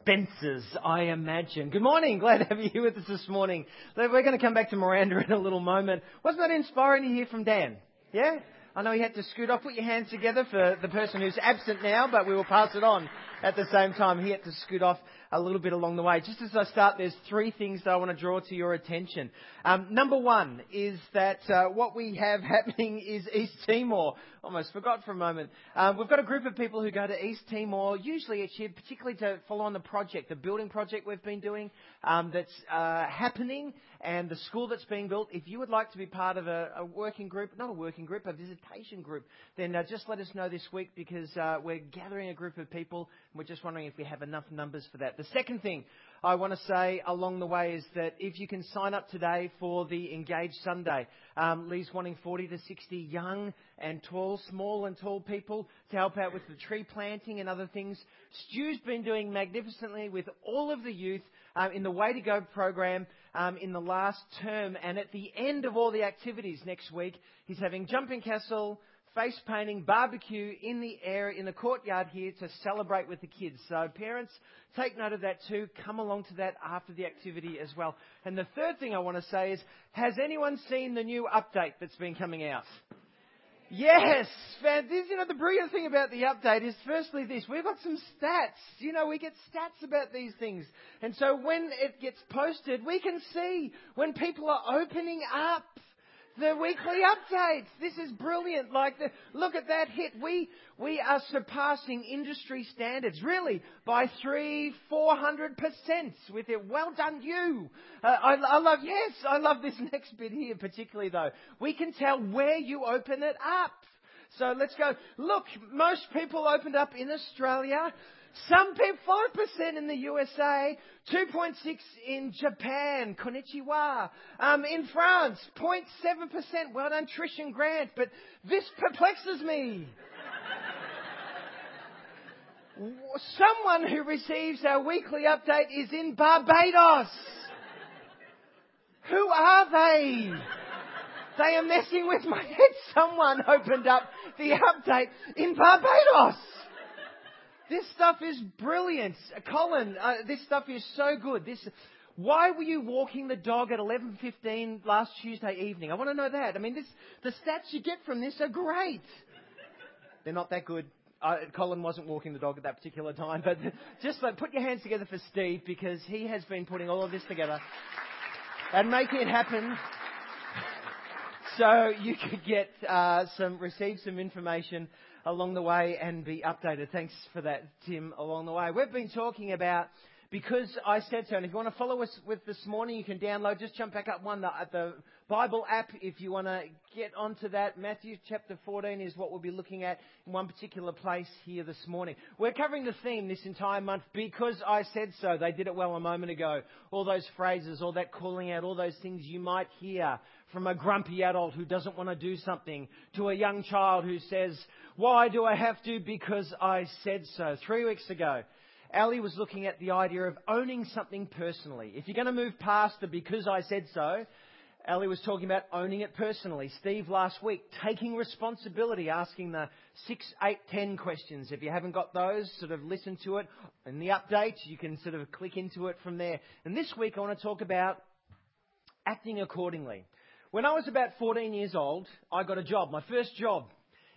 Spencers, I imagine. Good morning. Glad to have you here with us this morning. We're going to come back to Miranda in a little moment. Wasn't that inspiring to hear from Dan? Yeah? I know he had to scoot off. Put your hands together for the person who's absent now, but we will pass it on at the same time. He had to scoot off a little bit along the way. Just as I start, there's three things that I want to draw to your attention. Um, number one is that uh, what we have happening is East Timor. Almost forgot for a moment. Um, we've got a group of people who go to East Timor usually each year, particularly to follow on the project, the building project we've been doing um, that's uh, happening and the school that's being built. If you would like to be part of a, a working group, not a working group, a visitation group, then uh, just let us know this week because uh, we're gathering a group of people. We're just wondering if we have enough numbers for that. The second thing I want to say along the way is that if you can sign up today for the Engage Sunday, um, Lee's wanting 40 to 60 young and tall, small and tall people to help out with the tree planting and other things. Stu's been doing magnificently with all of the youth um, in the Way to Go program um, in the last term. And at the end of all the activities next week, he's having jumping castle, face painting, barbecue in the air in the courtyard here to celebrate with the kids. So parents, take note of that too. Come along to that after the activity as well. And the third thing I want to say is, has anyone seen the new update that's been coming out? Yes, this, you know, the brilliant thing about the update is firstly this, we've got some stats. You know, we get stats about these things. And so when it gets posted, we can see when people are opening up the weekly updates. This is brilliant. Like, the, look at that hit. We, we are surpassing industry standards, really, by three, four hundred percent with it. Well done, you. Uh, I, I love, yes, I love this next bit here particularly though. We can tell where you open it up. So let's go. Look, most people opened up in Australia. Some people, 5% in the USA, 2.6 in Japan, konnichiwa. Um, in France, 0.7%. Well done, Trish and Grant. But this perplexes me. Someone who receives our weekly update is in Barbados. Who are they? They are messing with my head. Someone opened up the update in Barbados. This stuff is brilliant. Colin, uh, this stuff is so good. This, why were you walking the dog at 11.15 last Tuesday evening? I want to know that. I mean, this, the stats you get from this are great. They're not that good. Uh, Colin wasn't walking the dog at that particular time, but just like, put your hands together for Steve because he has been putting all of this together and making it happen so you could get uh, some, receive some information along the way and be updated. Thanks for that, Tim, along the way. We've been talking about because I said so. And if you want to follow us with this morning, you can download, just jump back up one, the, uh, the Bible app if you want to get onto that. Matthew chapter 14 is what we'll be looking at in one particular place here this morning. We're covering the theme this entire month because I said so. They did it well a moment ago. All those phrases, all that calling out, all those things you might hear from a grumpy adult who doesn't want to do something to a young child who says, why do I have to? Because I said so. Three weeks ago, Ali was looking at the idea of owning something personally. If you're going to move past the because I said so, Ali was talking about owning it personally. Steve last week, taking responsibility, asking the 6, 8, 10 questions. If you haven't got those, sort of listen to it. In the update, you can sort of click into it from there. And this week I want to talk about acting accordingly. When I was about 14 years old, I got a job, my first job,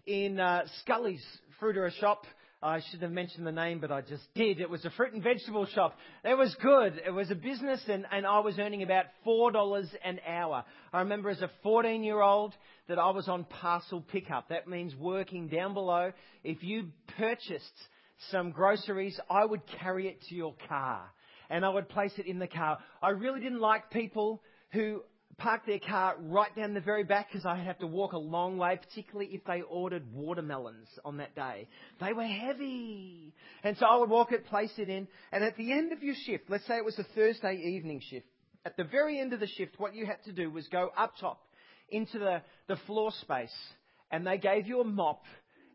in uh, Scully's fruiterer shop. I should have mentioned the name, but I just did. It was a fruit and vegetable shop. It was good. It was a business, and, and I was earning about $4 an hour. I remember as a 14 year old that I was on parcel pickup. That means working down below. If you purchased some groceries, I would carry it to your car and I would place it in the car. I really didn't like people who parked their car right down the very back because I'd have to walk a long way, particularly if they ordered watermelons on that day. They were heavy. And so I would walk it, place it in, and at the end of your shift, let's say it was a Thursday evening shift, at the very end of the shift, what you had to do was go up top into the, the floor space, and they gave you a mop,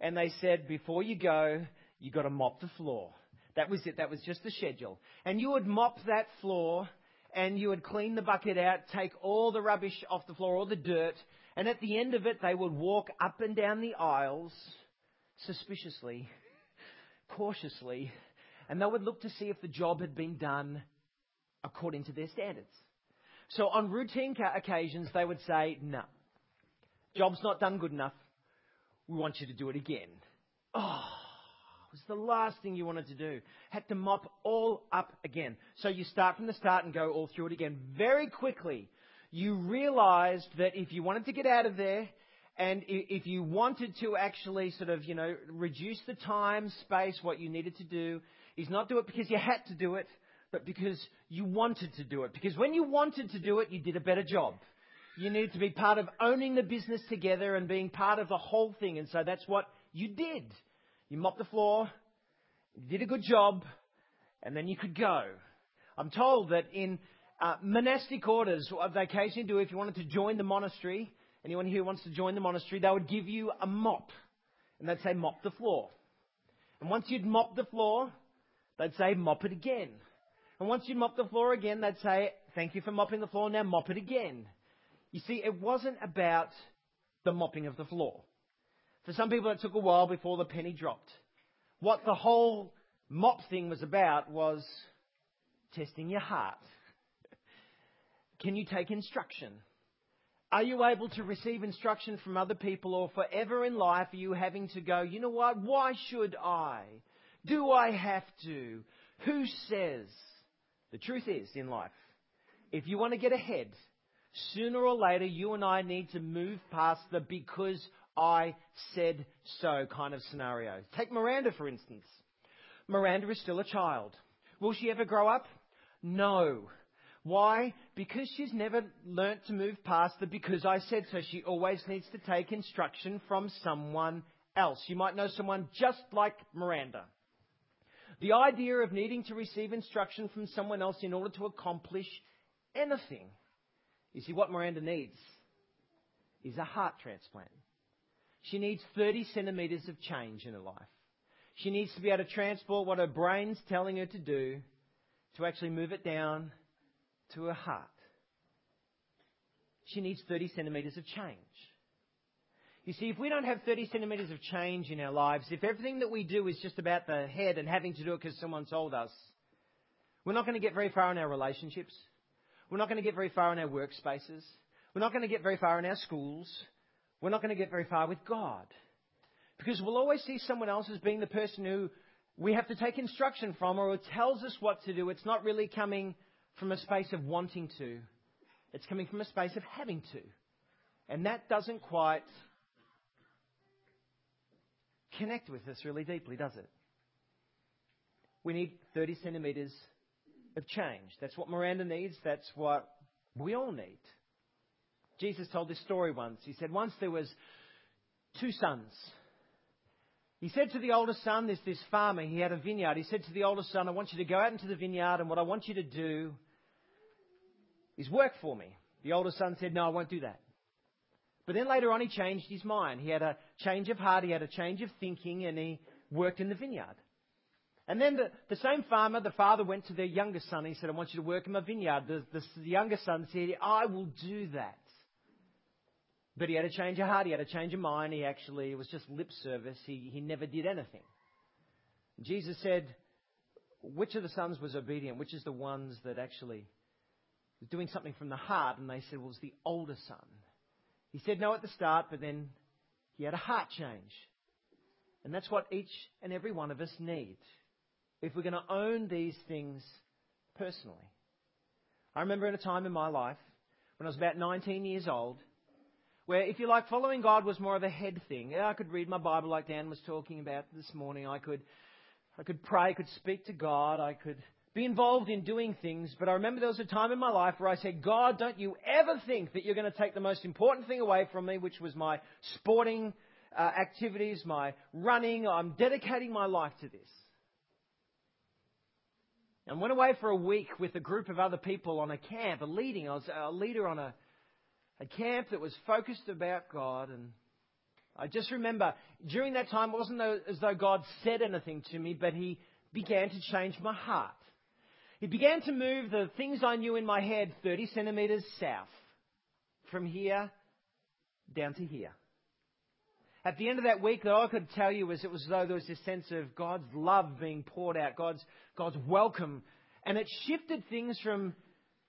and they said, before you go, you got to mop the floor. That was it. That was just the schedule. And you would mop that floor and you would clean the bucket out, take all the rubbish off the floor, all the dirt, and at the end of it, they would walk up and down the aisles suspiciously, cautiously, and they would look to see if the job had been done according to their standards. So on routine occasions, they would say, no, job's not done good enough. We want you to do it again. Oh, was the last thing you wanted to do. Had to mop all up again. So you start from the start and go all through it again. Very quickly, you realized that if you wanted to get out of there, and if you wanted to actually sort of, you know, reduce the time, space, what you needed to do, is not do it because you had to do it, but because you wanted to do it. Because when you wanted to do it, you did a better job. You needed to be part of owning the business together and being part of the whole thing. And so that's what you did. You mopped the floor, you did a good job, and then you could go. I'm told that in uh, monastic orders, what they occasionally do if you wanted to join the monastery, anyone here who wants to join the monastery, they would give you a mop. And they'd say, mop the floor. And once you'd mop the floor, they'd say, mop it again. And once you'd mop the floor again, they'd say, Thank you for mopping the floor, now mop it again. You see, it wasn't about the mopping of the floor. For some people, it took a while before the penny dropped. What the whole mop thing was about was testing your heart. Can you take instruction? Are you able to receive instruction from other people, or forever in life are you having to go, you know what, why should I? Do I have to? Who says? The truth is, in life, if you want to get ahead, sooner or later, you and I need to move past the because I said so kind of scenario. Take Miranda, for instance. Miranda is still a child. Will she ever grow up? No. Why? Because she's never learnt to move past the because I said so. She always needs to take instruction from someone else. You might know someone just like Miranda. The idea of needing to receive instruction from someone else in order to accomplish anything. You see, what Miranda needs is a heart transplant. She needs 30 centimetres of change in her life. She needs to be able to transport what her brain's telling her to do to actually move it down to her heart. She needs 30 centimetres of change. You see, if we don't have 30 centimetres of change in our lives, if everything that we do is just about the head and having to do it because someone told us, we're not going to get very far in our relationships. We're not going to get very far in our workspaces. We're not going to get very far in our schools. We're not going to get very far with God. Because we'll always see someone else as being the person who we have to take instruction from or who tells us what to do. It's not really coming from a space of wanting to. It's coming from a space of having to. And that doesn't quite connect with us really deeply, does it? We need 30 centimetres of change. That's what Miranda needs. That's what we all need. Jesus told this story once. He said, Once there was two sons. He said to the oldest son, there's this farmer, he had a vineyard. He said to the oldest son, I want you to go out into the vineyard, and what I want you to do is work for me. The oldest son said, No, I won't do that. But then later on, he changed his mind. He had a change of heart, he had a change of thinking, and he worked in the vineyard. And then the, the same farmer, the father went to their youngest son. He said, I want you to work in my vineyard. The, the, the youngest son said, I will do that. But he had a change of heart, he had a change of mind. He actually, it was just lip service. He, he never did anything. Jesus said, which of the sons was obedient? Which is the ones that actually was doing something from the heart? And they said, well, it was the older son. He said no at the start, but then he had a heart change. And that's what each and every one of us need if we're going to own these things personally. I remember in a time in my life when I was about 19 years old where, if you like, following God was more of a head thing. I could read my Bible like Dan was talking about this morning. I could, I could pray, I could speak to God, I could be involved in doing things, but I remember there was a time in my life where I said, God, don't you ever think that you're going to take the most important thing away from me, which was my sporting uh, activities, my running. I'm dedicating my life to this. And went away for a week with a group of other people on a camp, a leading. I was a leader on a, a camp that was focused about God. And I just remember during that time, it wasn't as though God said anything to me, but He began to change my heart. He began to move the things I knew in my head 30 centimeters south, from here down to here. at the end of that week, all I could tell you was it was as though there was this sense of God's love being poured out, God's, God's welcome. And it shifted things from,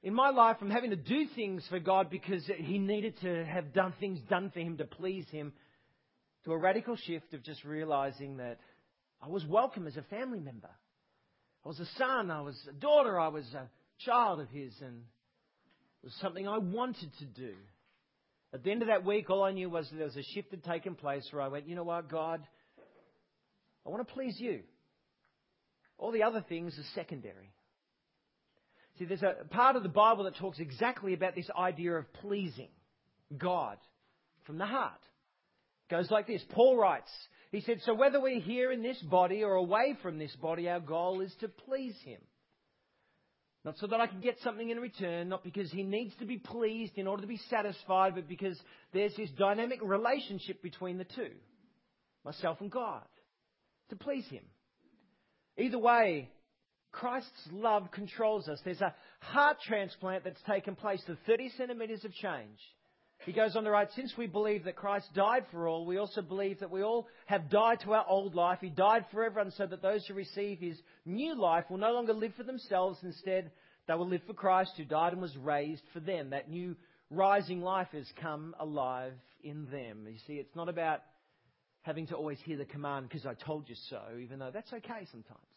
in my life, from having to do things for God because He needed to have done things done for Him to please Him, to a radical shift of just realizing that I was welcome as a family member. I was a son, I was a daughter, I was a child of His, and it was something I wanted to do. At the end of that week, all I knew was that there was a shift had taken place where I went, you know what, God, I want to please you. All the other things are secondary. See, there's a part of the Bible that talks exactly about this idea of pleasing God from the heart. It goes like this. Paul writes, he said, So whether we're here in this body or away from this body, our goal is to please Him. Not so that I can get something in return, not because he needs to be pleased in order to be satisfied, but because there's this dynamic relationship between the two myself and God to please him. Either way, Christ's love controls us. There's a heart transplant that's taken place, the 30 centimetres of change. He goes on to write, since we believe that Christ died for all, we also believe that we all have died to our old life. He died for everyone so that those who receive his new life will no longer live for themselves. Instead, they will live for Christ who died and was raised for them. That new rising life has come alive in them. You see, it's not about having to always hear the command because I told you so, even though that's okay sometimes.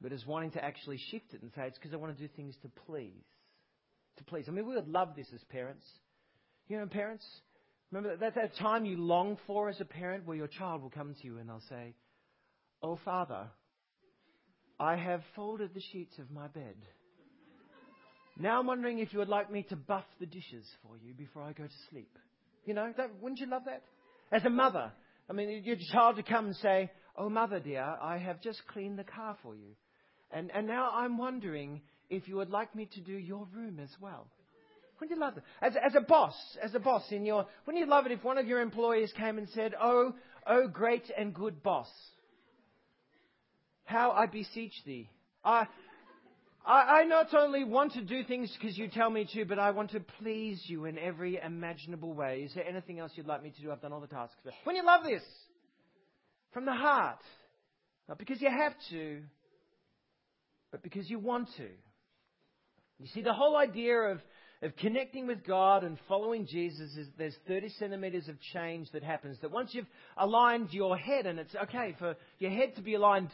But it's wanting to actually shift it and say it's because I want to do things to please. To please. I mean, we would love this as parents. You know, parents, remember that, that time you long for as a parent where your child will come to you and they'll say, Oh, Father, I have folded the sheets of my bed. Now I'm wondering if you would like me to buff the dishes for you before I go to sleep. You know, that, wouldn't you love that? As a mother, I mean, your child to come and say, Oh, mother dear, I have just cleaned the car for you. And, and now I'm wondering if you would like me to do your room as well. Wouldn't you love it? As, as a boss, as a boss in your, wouldn't you love it if one of your employees came and said, Oh, oh, great and good boss, how I beseech thee. I, I, I not only want to do things because you tell me to, but I want to please you in every imaginable way. Is there anything else you'd like me to do? I've done all the tasks. Wouldn't you love this? From the heart. Not because you have to, but because you want to. You see, the whole idea of of connecting with God and following Jesus is there's 30 centimeters of change that happens. That once you've aligned your head, and it's okay for your head to be aligned,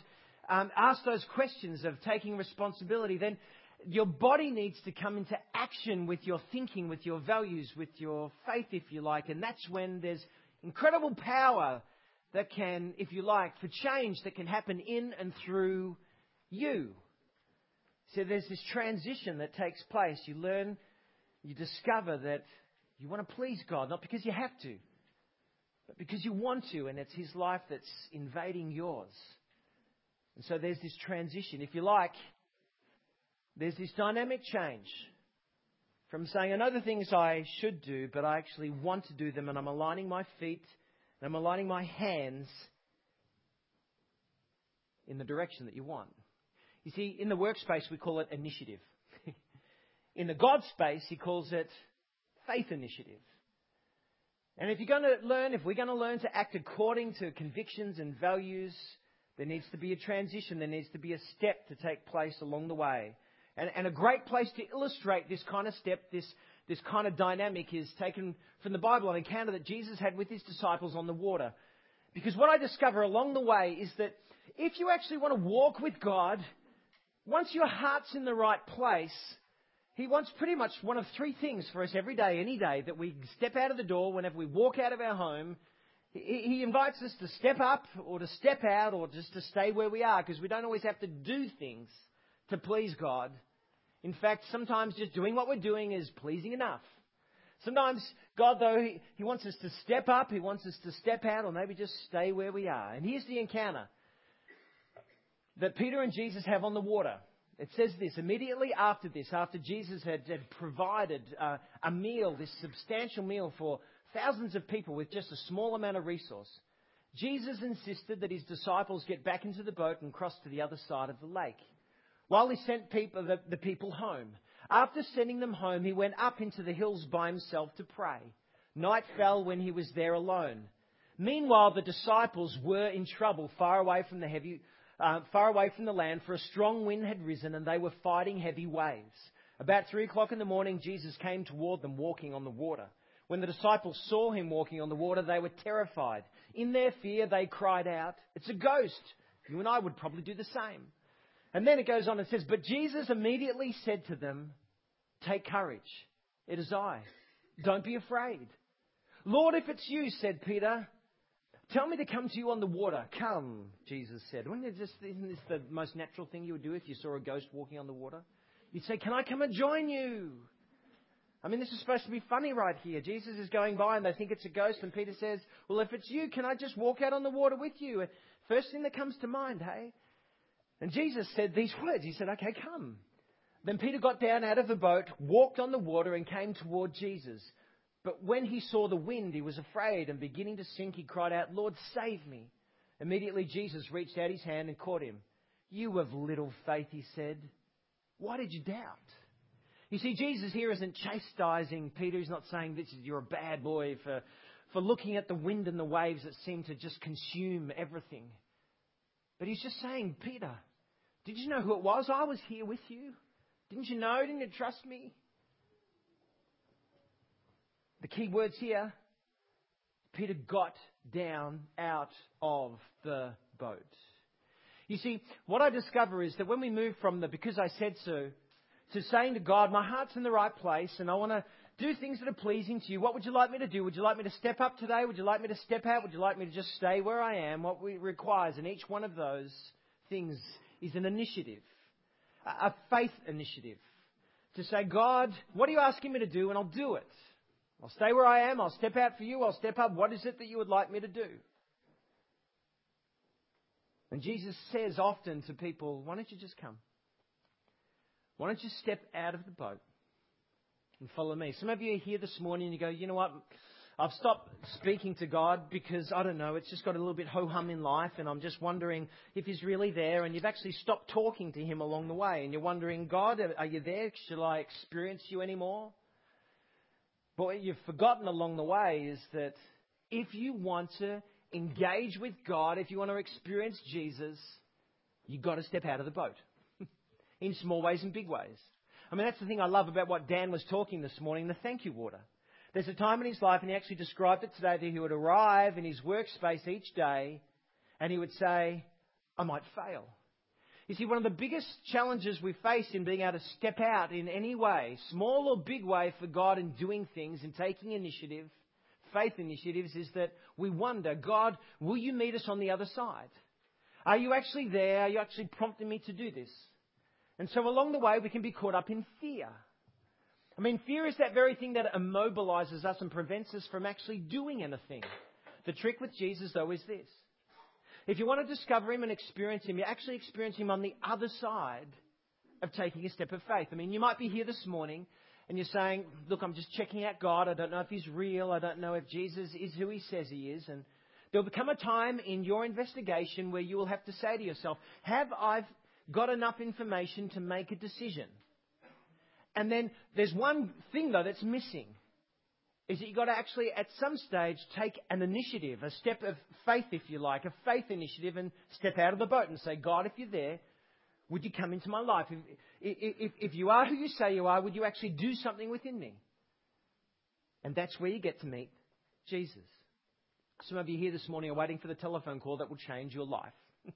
um, ask those questions of taking responsibility, then your body needs to come into action with your thinking, with your values, with your faith, if you like. And that's when there's incredible power that can, if you like, for change that can happen in and through you. So there's this transition that takes place. You learn you discover that you want to please God, not because you have to, but because you want to, and it's His life that's invading yours. And so there's this transition. If you like, there's this dynamic change from saying, I know the things I should do, but I actually want to do them, and I'm aligning my feet and I'm aligning my hands in the direction that you want. You see, in the workspace, we call it initiative. In the God space, he calls it faith initiative. And if you're going to learn, if we're going to learn to act according to convictions and values, there needs to be a transition. There needs to be a step to take place along the way. And, and a great place to illustrate this kind of step, this, this kind of dynamic, is taken from the Bible, an encounter that Jesus had with his disciples on the water. Because what I discover along the way is that if you actually want to walk with God, once your heart's in the right place, he wants pretty much one of three things for us every day, any day, that we step out of the door, whenever we walk out of our home. He invites us to step up or to step out or just to stay where we are because we don't always have to do things to please God. In fact, sometimes just doing what we're doing is pleasing enough. Sometimes God, though, he, he wants us to step up, He wants us to step out, or maybe just stay where we are. And here's the encounter that Peter and Jesus have on the water. It says this immediately after this, after Jesus had, had provided uh, a meal, this substantial meal for thousands of people with just a small amount of resource, Jesus insisted that his disciples get back into the boat and cross to the other side of the lake. While he sent people, the, the people home. After sending them home, he went up into the hills by himself to pray. Night fell when he was there alone. Meanwhile, the disciples were in trouble, far away from the heavy, uh, far away from the land, for a strong wind had risen, and they were fighting heavy waves. About three o'clock in the morning, Jesus came toward them, walking on the water. When the disciples saw him walking on the water, they were terrified. In their fear, they cried out, "It's a ghost!" You and I would probably do the same. And then it goes on and says, "But Jesus immediately said to them, Take courage. It is I. Don't be afraid." Lord, if it's you, said Peter, Tell me to come to you on the water. Come, Jesus said. Wouldn't it just, isn't this the most natural thing you would do if you saw a ghost walking on the water? You'd say, Can I come and join you? I mean, this is supposed to be funny right here. Jesus is going by and they think it's a ghost, and Peter says, Well, if it's you, can I just walk out on the water with you? First thing that comes to mind, hey? And Jesus said these words. He said, Okay, come. Then Peter got down out of the boat, walked on the water, and came toward Jesus. But when he saw the wind, he was afraid, and beginning to sink, he cried out, Lord, save me. Immediately Jesus reached out his hand and caught him. You of little faith, he said. Why did you doubt? You see, Jesus here isn't chastising Peter. He's not saying this is you're a bad boy for, for looking at the wind and the waves that seem to just consume everything. But he's just saying, Peter, did you know who it was? I was here with you. Didn't you know? Didn't you trust me? The key words here Peter got down out of the boat. You see, what I discover is that when we move from the because I said so to saying to God, my heart's in the right place and I want to do things that are pleasing to you. What would you like me to do? Would you like me to step up today? Would you like me to step out? Would you like me to just stay where I am? What it requires in each one of those things is an initiative, a faith initiative. To say, God, what are you asking me to do? And I'll do it. I'll stay where I am. I'll step out for you. I'll step up. What is it that you would like me to do? And Jesus says often to people, why don't you just come? Why don't you step out of the boat and follow me? Some of you are here this morning and you go, you know what? I've stopped speaking to God because, I don't know, it's just got a little bit ho hum in life and I'm just wondering if He's really there and you've actually stopped talking to Him along the way and you're wondering, God, are you there? Shall I experience you anymore? But what you've forgotten along the way is that if you want to engage with God, if you want to experience Jesus, you've got to step out of the boat in small ways and big ways. I mean, that's the thing I love about what Dan was talking this morning the thank you water. There's a time in his life, and he actually described it today, that he would arrive in his workspace each day and he would say, I might fail. You see, one of the biggest challenges we face in being able to step out in any way, small or big way, for God in doing things and taking initiative, faith initiatives, is that we wonder, God, will you meet us on the other side? Are you actually there? Are you actually prompting me to do this? And so along the way, we can be caught up in fear. I mean, fear is that very thing that immobilizes us and prevents us from actually doing anything. The trick with Jesus, though, is this if you want to discover Him and experience Him, you actually experience Him on the other side of taking a step of faith. I mean, you might be here this morning and you're saying, Look, I'm just checking out God. I don't know if He's real. I don't know if Jesus is who He says He is. And there'll become a time in your investigation where you will have to say to yourself, Have I got enough information to make a decision? And then there's one thing, though, that's missing is that you've got to actually, at some stage, take an initiative, a step of faith, if you like, a faith initiative, and step out of the boat and say, God, if you're there, would you come into my life? If, if, if you are who you say you are, would you actually do something within me? And that's where you get to meet Jesus. Some of you here this morning are waiting for the telephone call that will change your life.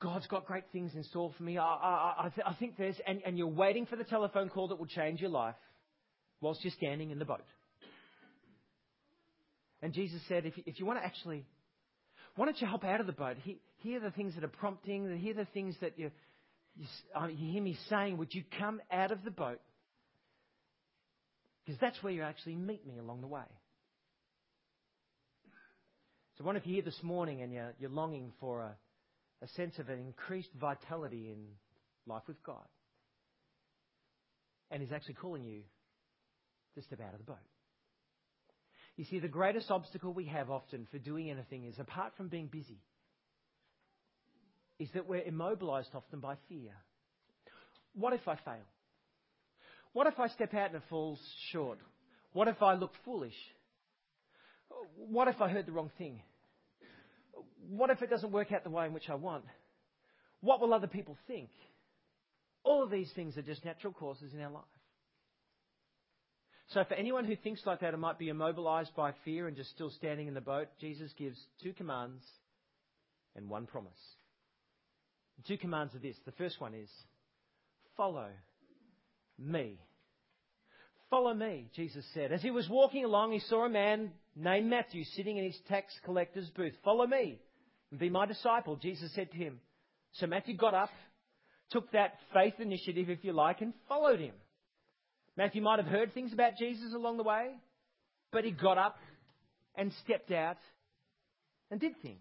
God's got great things in store for me. I, I, I, th- I think there's, and, and you're waiting for the telephone call that will change your life whilst you're standing in the boat. And Jesus said, if, if you want to actually, why don't you hop out of the boat? Hear the things that are prompting, hear the things that you, you, you hear me saying. Would you come out of the boat? Because that's where you actually meet me along the way. So, I wonder if you're here this morning and you're, you're longing for a, a sense of an increased vitality in life with God. And He's actually calling you to step out of the boat. You see, the greatest obstacle we have often for doing anything is, apart from being busy, is that we're immobilized often by fear. What if I fail? What if I step out and it falls short? What if I look foolish? What if I heard the wrong thing? What if it doesn't work out the way in which I want? What will other people think? All of these things are just natural causes in our life. So, for anyone who thinks like that and might be immobilized by fear and just still standing in the boat, Jesus gives two commands and one promise. The two commands are this. The first one is follow me. Follow me, Jesus said. As he was walking along, he saw a man named Matthew sitting in his tax collector's booth. Follow me and be my disciple, Jesus said to him. So Matthew got up, took that faith initiative, if you like, and followed him. Matthew might have heard things about Jesus along the way, but he got up and stepped out and did things.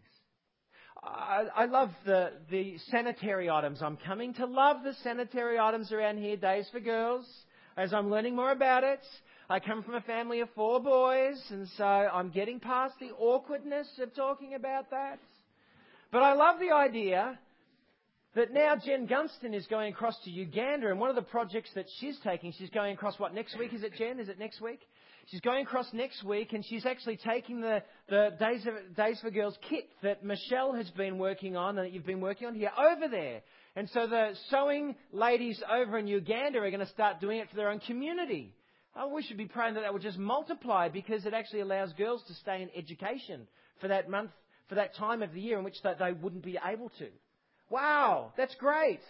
I, I love the, the sanitary items. I'm coming to love the sanitary items around here, Days for Girls, as I'm learning more about it. I come from a family of four boys, and so I'm getting past the awkwardness of talking about that. But I love the idea that now Jen Gunston is going across to Uganda, and one of the projects that she's taking, she's going across what next week? Is it Jen? Is it next week? She's going across next week, and she's actually taking the, the Days, of, Days for Girls kit that Michelle has been working on, and that you've been working on here, over there. And so the sewing ladies over in Uganda are going to start doing it for their own community. Oh, we should be praying that that will just multiply because it actually allows girls to stay in education for that month, for that time of the year in which they wouldn't be able to. Wow, that's great.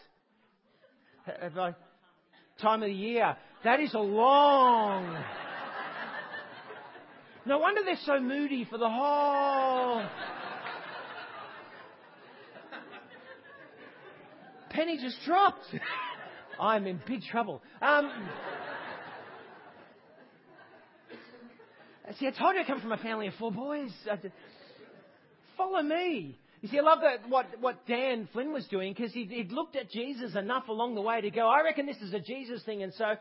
Time of the year. That is a long. No wonder they're so moody for the whole. Penny just dropped. I'm in big trouble. Um, see, I told you I come from a family of four boys. Follow me. You see, I love that what, what Dan Flynn was doing because he'd, he'd looked at Jesus enough along the way to go, I reckon this is a Jesus thing. And so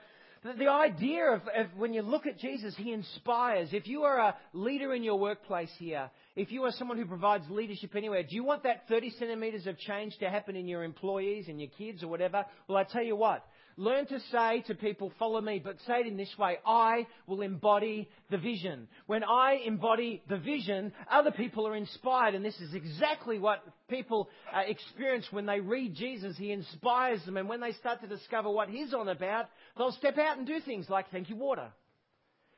the, idea of, of when you look at Jesus, he inspires. If you are a leader in your workplace here, if you are someone who provides leadership anywhere, do you want that 30 centimetres of change to happen in your employees and your kids or whatever? Well, I tell you what, Learn to say to people, follow me, but say it in this way I will embody the vision. When I embody the vision, other people are inspired, and this is exactly what people uh, experience when they read Jesus. He inspires them, and when they start to discover what He's on about, they'll step out and do things like Thank You Water.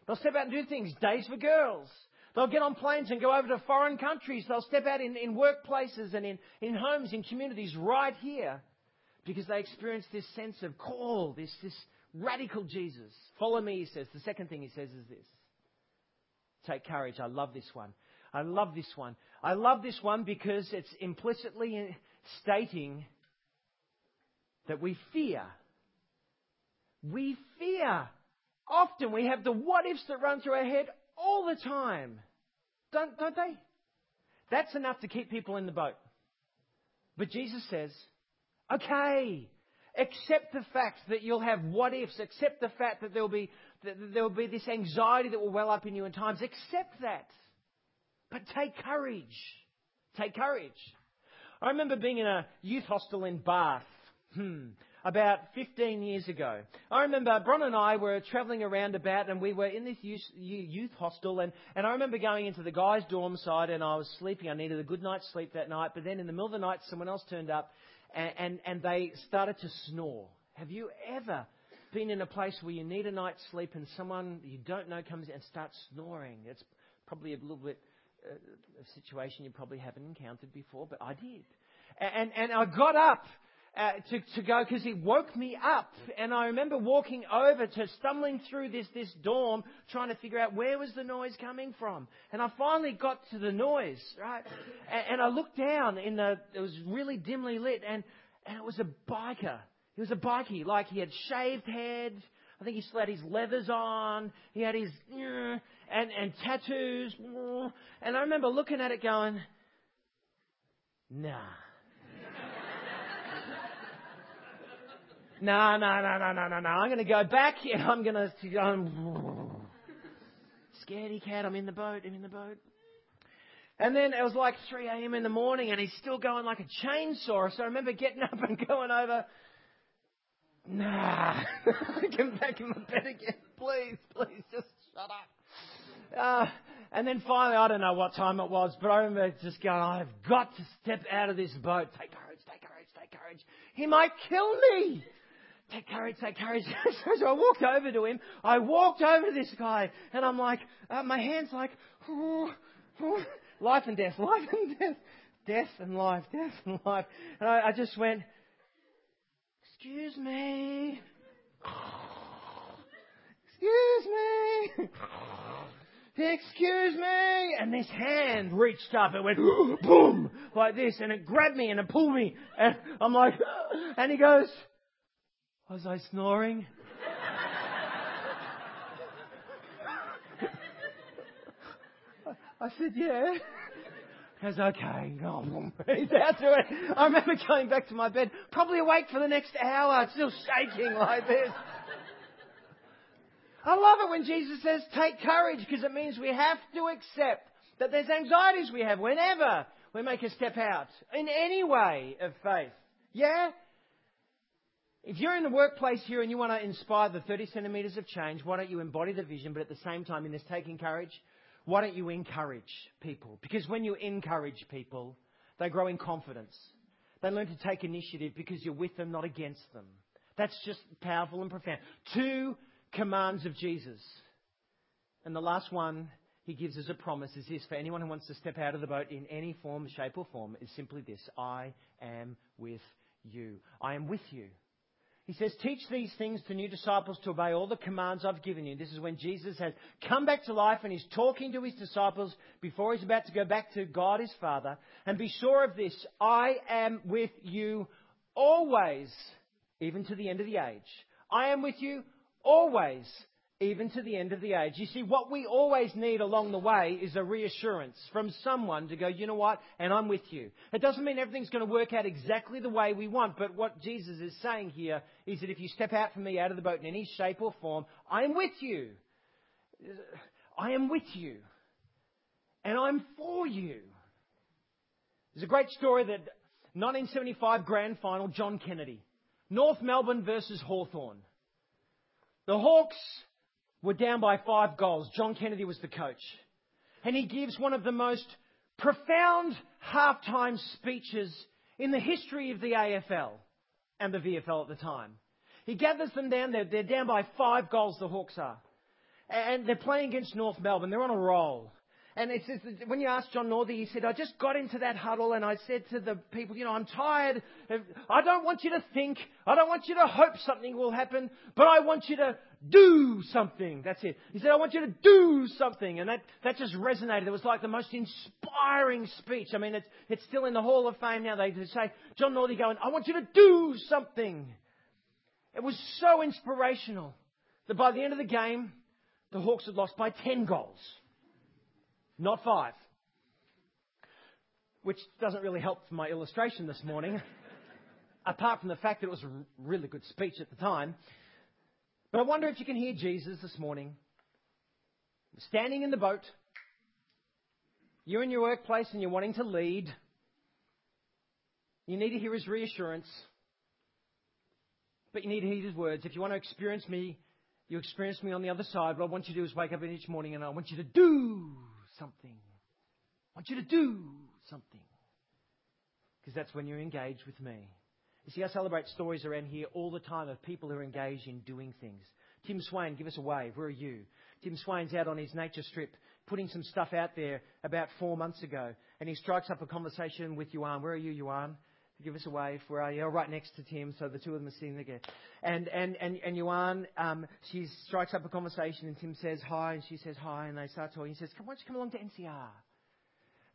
They'll step out and do things, Days for Girls. They'll get on planes and go over to foreign countries. They'll step out in, in workplaces and in, in homes, in communities right here because they experience this sense of call, this, this radical Jesus. Follow me, he says. The second thing he says is this Take courage. I love this one. I love this one. I love this one because it's implicitly stating that we fear. We fear. Often we have the what ifs that run through our head all the time. Don't, don't they? That's enough to keep people in the boat. But Jesus says, Okay. Accept the fact that you'll have what ifs. Accept the fact that there'll be, that there'll be this anxiety that will well up in you in times. Accept that. But take courage. Take courage. I remember being in a youth hostel in Bath. Hmm about 15 years ago. I remember Bron and I were travelling around about and we were in this youth hostel and, and I remember going into the guys' dorm side and I was sleeping. I needed a good night's sleep that night, but then in the middle of the night someone else turned up and, and, and they started to snore. Have you ever been in a place where you need a night's sleep and someone you don't know comes and starts snoring? It's probably a little bit uh, a situation you probably haven't encountered before, but I did. And, and I got up uh, to, to go because he woke me up. And I remember walking over to stumbling through this, this dorm trying to figure out where was the noise coming from. And I finally got to the noise, right? And, and I looked down in the, it was really dimly lit and, and it was a biker. He was a bikie, like he had shaved head. I think he still had his leathers on. He had his, and, and tattoos. And I remember looking at it going, nah no, no, no, no, no, no, no. I'm going to go back and I'm going to go. Scaredy cat, I'm in the boat, I'm in the boat. And then it was like 3 a.m. in the morning and he's still going like a chainsaw. So I remember getting up and going over. Nah, get back in my bed again. Please, please, just shut up. Uh, and then finally, I don't know what time it was, but I remember just going, I've got to step out of this boat. Take courage, take courage, take courage. He might kill me. Take courage, take courage. so I walked over to him. I walked over to this guy, and I'm like, uh, my hand's like, oh, oh, life and death, life and death, death and life, death and life. And I, I just went, excuse me. Excuse me. Excuse me. And this hand reached up. It went boom like this and it grabbed me and it pulled me. And I'm like, and he goes, was I snoring? I said, yeah. Goes, okay. He's out to it. I remember going back to my bed, probably awake for the next hour, still shaking like this. I love it when Jesus says, take courage, because it means we have to accept that there's anxieties we have whenever we make a step out in any way of faith. Yeah? If you're in the workplace here and you want to inspire the 30 centimetres of change, why don't you embody the vision, but at the same time, in this taking courage, why don't you encourage people? Because when you encourage people, they grow in confidence. They learn to take initiative because you're with them, not against them. That's just powerful and profound. Two commands of Jesus. And the last one he gives as a promise is this for anyone who wants to step out of the boat in any form, shape, or form is simply this I am with you. I am with you. He says, Teach these things to new disciples to obey all the commands I've given you. This is when Jesus has come back to life and he's talking to his disciples before he's about to go back to God his Father. And be sure of this I am with you always, even to the end of the age. I am with you always, even to the end of the age. You see, what we always need along the way is a reassurance from someone to go, you know what, and I'm with you. It doesn't mean everything's going to work out exactly the way we want, but what Jesus is saying here is that if you step out from me out of the boat in any shape or form, I am with you. I am with you. And I'm for you. There's a great story that 1975 grand final, John Kennedy. North Melbourne versus Hawthorn. The Hawks were down by five goals. John Kennedy was the coach. And he gives one of the most profound halftime speeches in the history of the AFL and the VFL at the time. He gathers them down. They're, they're down by five goals, the Hawks are. And they're playing against North Melbourne. They're on a roll. And it says when you asked John Northey, he said, I just got into that huddle and I said to the people, you know, I'm tired. I don't want you to think. I don't want you to hope something will happen, but I want you to do something. That's it. He said, I want you to do something. And that, that just resonated. It was like the most inspiring speech. I mean, it's, it's still in the Hall of Fame now. They say, John Northey going, I want you to do something. It was so inspirational that by the end of the game, the Hawks had lost by 10 goals not five. Which doesn't really help for my illustration this morning, apart from the fact that it was a really good speech at the time. But I wonder if you can hear Jesus this morning, standing in the boat. You're in your workplace and you're wanting to lead. You need to hear his reassurance. But you need to hear his words. If you want to experience me, you experience me on the other side. What I want you to do is wake up each morning and I want you to do something. I want you to do something. Because that's when you're engaged with me. You see, I celebrate stories around here all the time of people who are engaged in doing things. Tim Swain, give us a wave. Where are you? Tim Swain's out on his nature strip putting some stuff out there about four months ago. And he strikes up a conversation with Yuan. Where are you, Yuan? Give us a wave. Where are you? Oh, right next to Tim. So the two of them are sitting there. And, and, and, and Yuan, um, she strikes up a conversation and Tim says hi and she says hi and they start talking. He says, "Come, why don't you come along to NCR?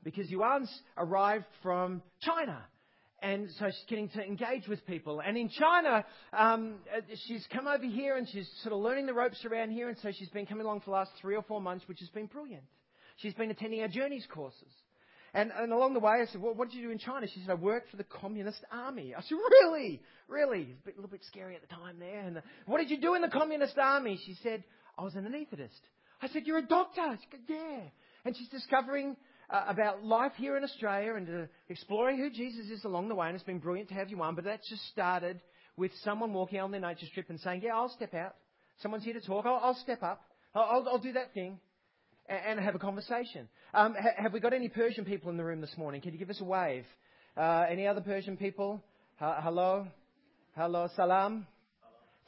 Because Yuan's arrived from China. And so she's getting to engage with people. And in China, um, uh, she's come over here and she's sort of learning the ropes around here. And so she's been coming along for the last three or four months, which has been brilliant. She's been attending our journeys courses. And, and along the way, I said, well, what did you do in China? She said, I worked for the Communist Army. I said, really? Really? It's a, bit, a little bit scary at the time there. And the, what did you do in the Communist Army? She said, I was an anaesthetist. I said, you're a doctor? She said, yeah. And she's discovering uh, about life here in Australia and uh, exploring who Jesus is along the way. And it's been brilliant to have Yuan. But that just started with someone walking on their nature strip and saying, yeah, I'll step out. Someone's here to talk. I'll, I'll step up. I'll, I'll, I'll do that thing. and, and have a conversation. Um, ha, have we got any Persian people in the room this morning? Can you give us a wave? Uh, any other Persian people? Ha, hello? Hello, salam?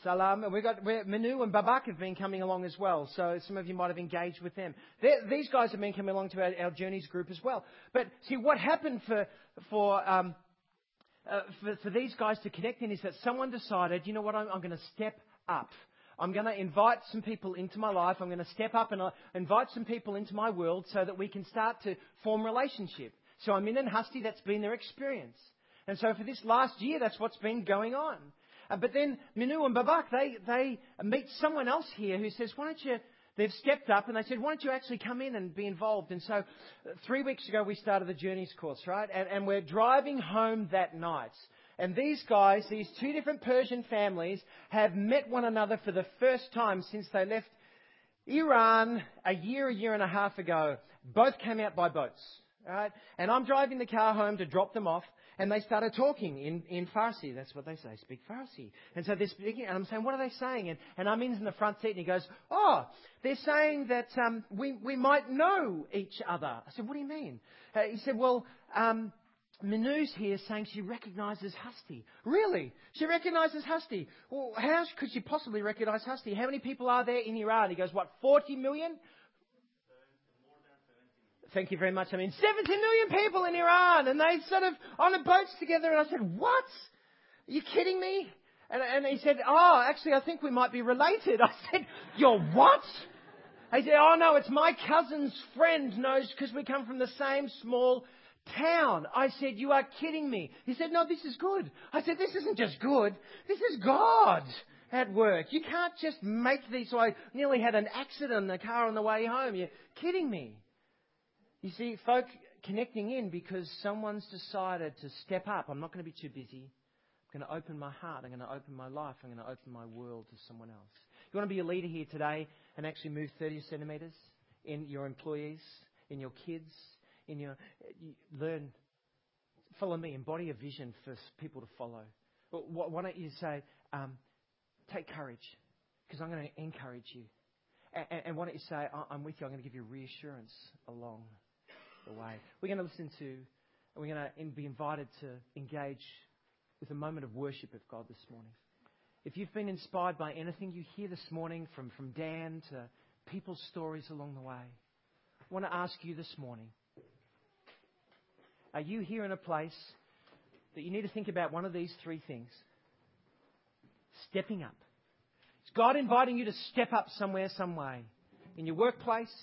Salam. And we've got Manu and Babak have been coming along as well, so some of you might have engaged with them. They're, these guys have been coming along to our, our, journeys group as well. But see, what happened for for, um, uh, for for these guys to connect in is that someone decided, you know what, I'm, I'm going to step up. I'm going to invite some people into my life. I'm going to step up and uh, invite some people into my world so that we can start to form relationship. So Amin and Husty. That's been their experience. And so for this last year, that's what's been going on. Uh, but then Minu and Babak, they, they meet someone else here who says, why don't you, they've stepped up and they said, why don't you actually come in and be involved? And so three weeks ago we started the Journeys course, right? And, and we're driving home that night. And these guys, these two different Persian families, have met one another for the first time since they left Iran a year, a year and a half ago. Both came out by boats. Right? And I'm driving the car home to drop them off. And they started talking in, in Farsi. That's what they say, speak Farsi. And so they're speaking, and I'm saying, what are they saying? And, and Amin's in the front seat, and he goes, oh, they're saying that um, we, we might know each other. I said, what do you mean? Uh, he said, well, um, Minu's here saying she recognizes Husty. Really? She recognizes Husty. Well, how could she possibly recognize Husty? How many people are there in Iran? He goes, what, 40 million? Thank you very much. I mean, 70 million people in Iran, and they sort of on a boat together. And I said, "What? Are you kidding me?" And, and he said, "Oh, actually, I think we might be related." I said, "You're what?" He said, "Oh no, it's my cousin's friend knows because we come from the same small town." I said, "You are kidding me." He said, "No, this is good." I said, "This isn't just good. This is God." At work. You can't just make these. So I nearly had an accident in the car on the way home. You're kidding me. You see, folk connecting in because someone's decided to step up. I'm not going to be too busy. I'm going to open my heart. I'm going to open my life. I'm going to open my world to someone else. You want to be a leader here today and actually move 30 centimeters in your employees, in your kids, in your you learn. Follow me. Embody a vision for people to follow. Why don't you say, um, take courage, because I'm going to encourage you. And why don't you say, I'm with you. I'm going to give you reassurance along the way. We're going to listen to, and we're going to be invited to engage with a moment of worship of God this morning. If you've been inspired by anything you hear this morning from, from Dan to people's stories along the way, I want to ask you this morning are you here in a place that you need to think about one of these three things? Stepping up. Is God inviting you to step up somewhere, some way? In your workplace,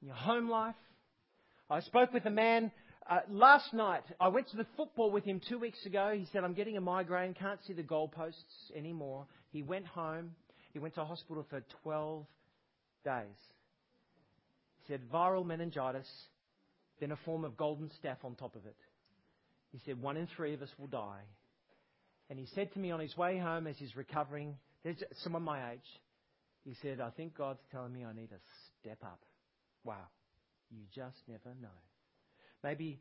in your home life, I spoke with a man uh, last night. I went to the football with him two weeks ago. He said, I'm getting a migraine, can't see the goalposts anymore. He went home. He went to hospital for 12 days. He said, viral meningitis, then a form of golden staph on top of it. He said, one in three of us will die. And he said to me on his way home as he's recovering, there's someone my age, he said, I think God's telling me I need to step up. Wow. You just never know. Maybe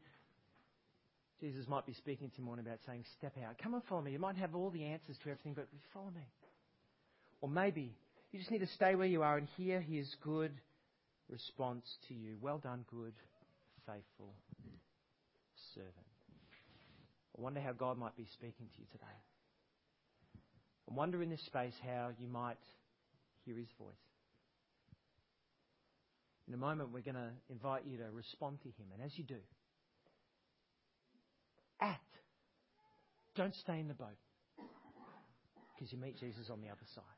Jesus might be speaking to you morning about saying, Step out. Come and follow me. You might have all the answers to everything, but follow me. Or maybe you just need to stay where you are and hear his good response to you. Well done, good, faithful servant. I wonder how God might be speaking to you today. I wonder in this space how you might hear his voice. In a moment, we're going to invite you to respond to Him. And as you do, act. Don't stay in the boat because you meet Jesus on the other side.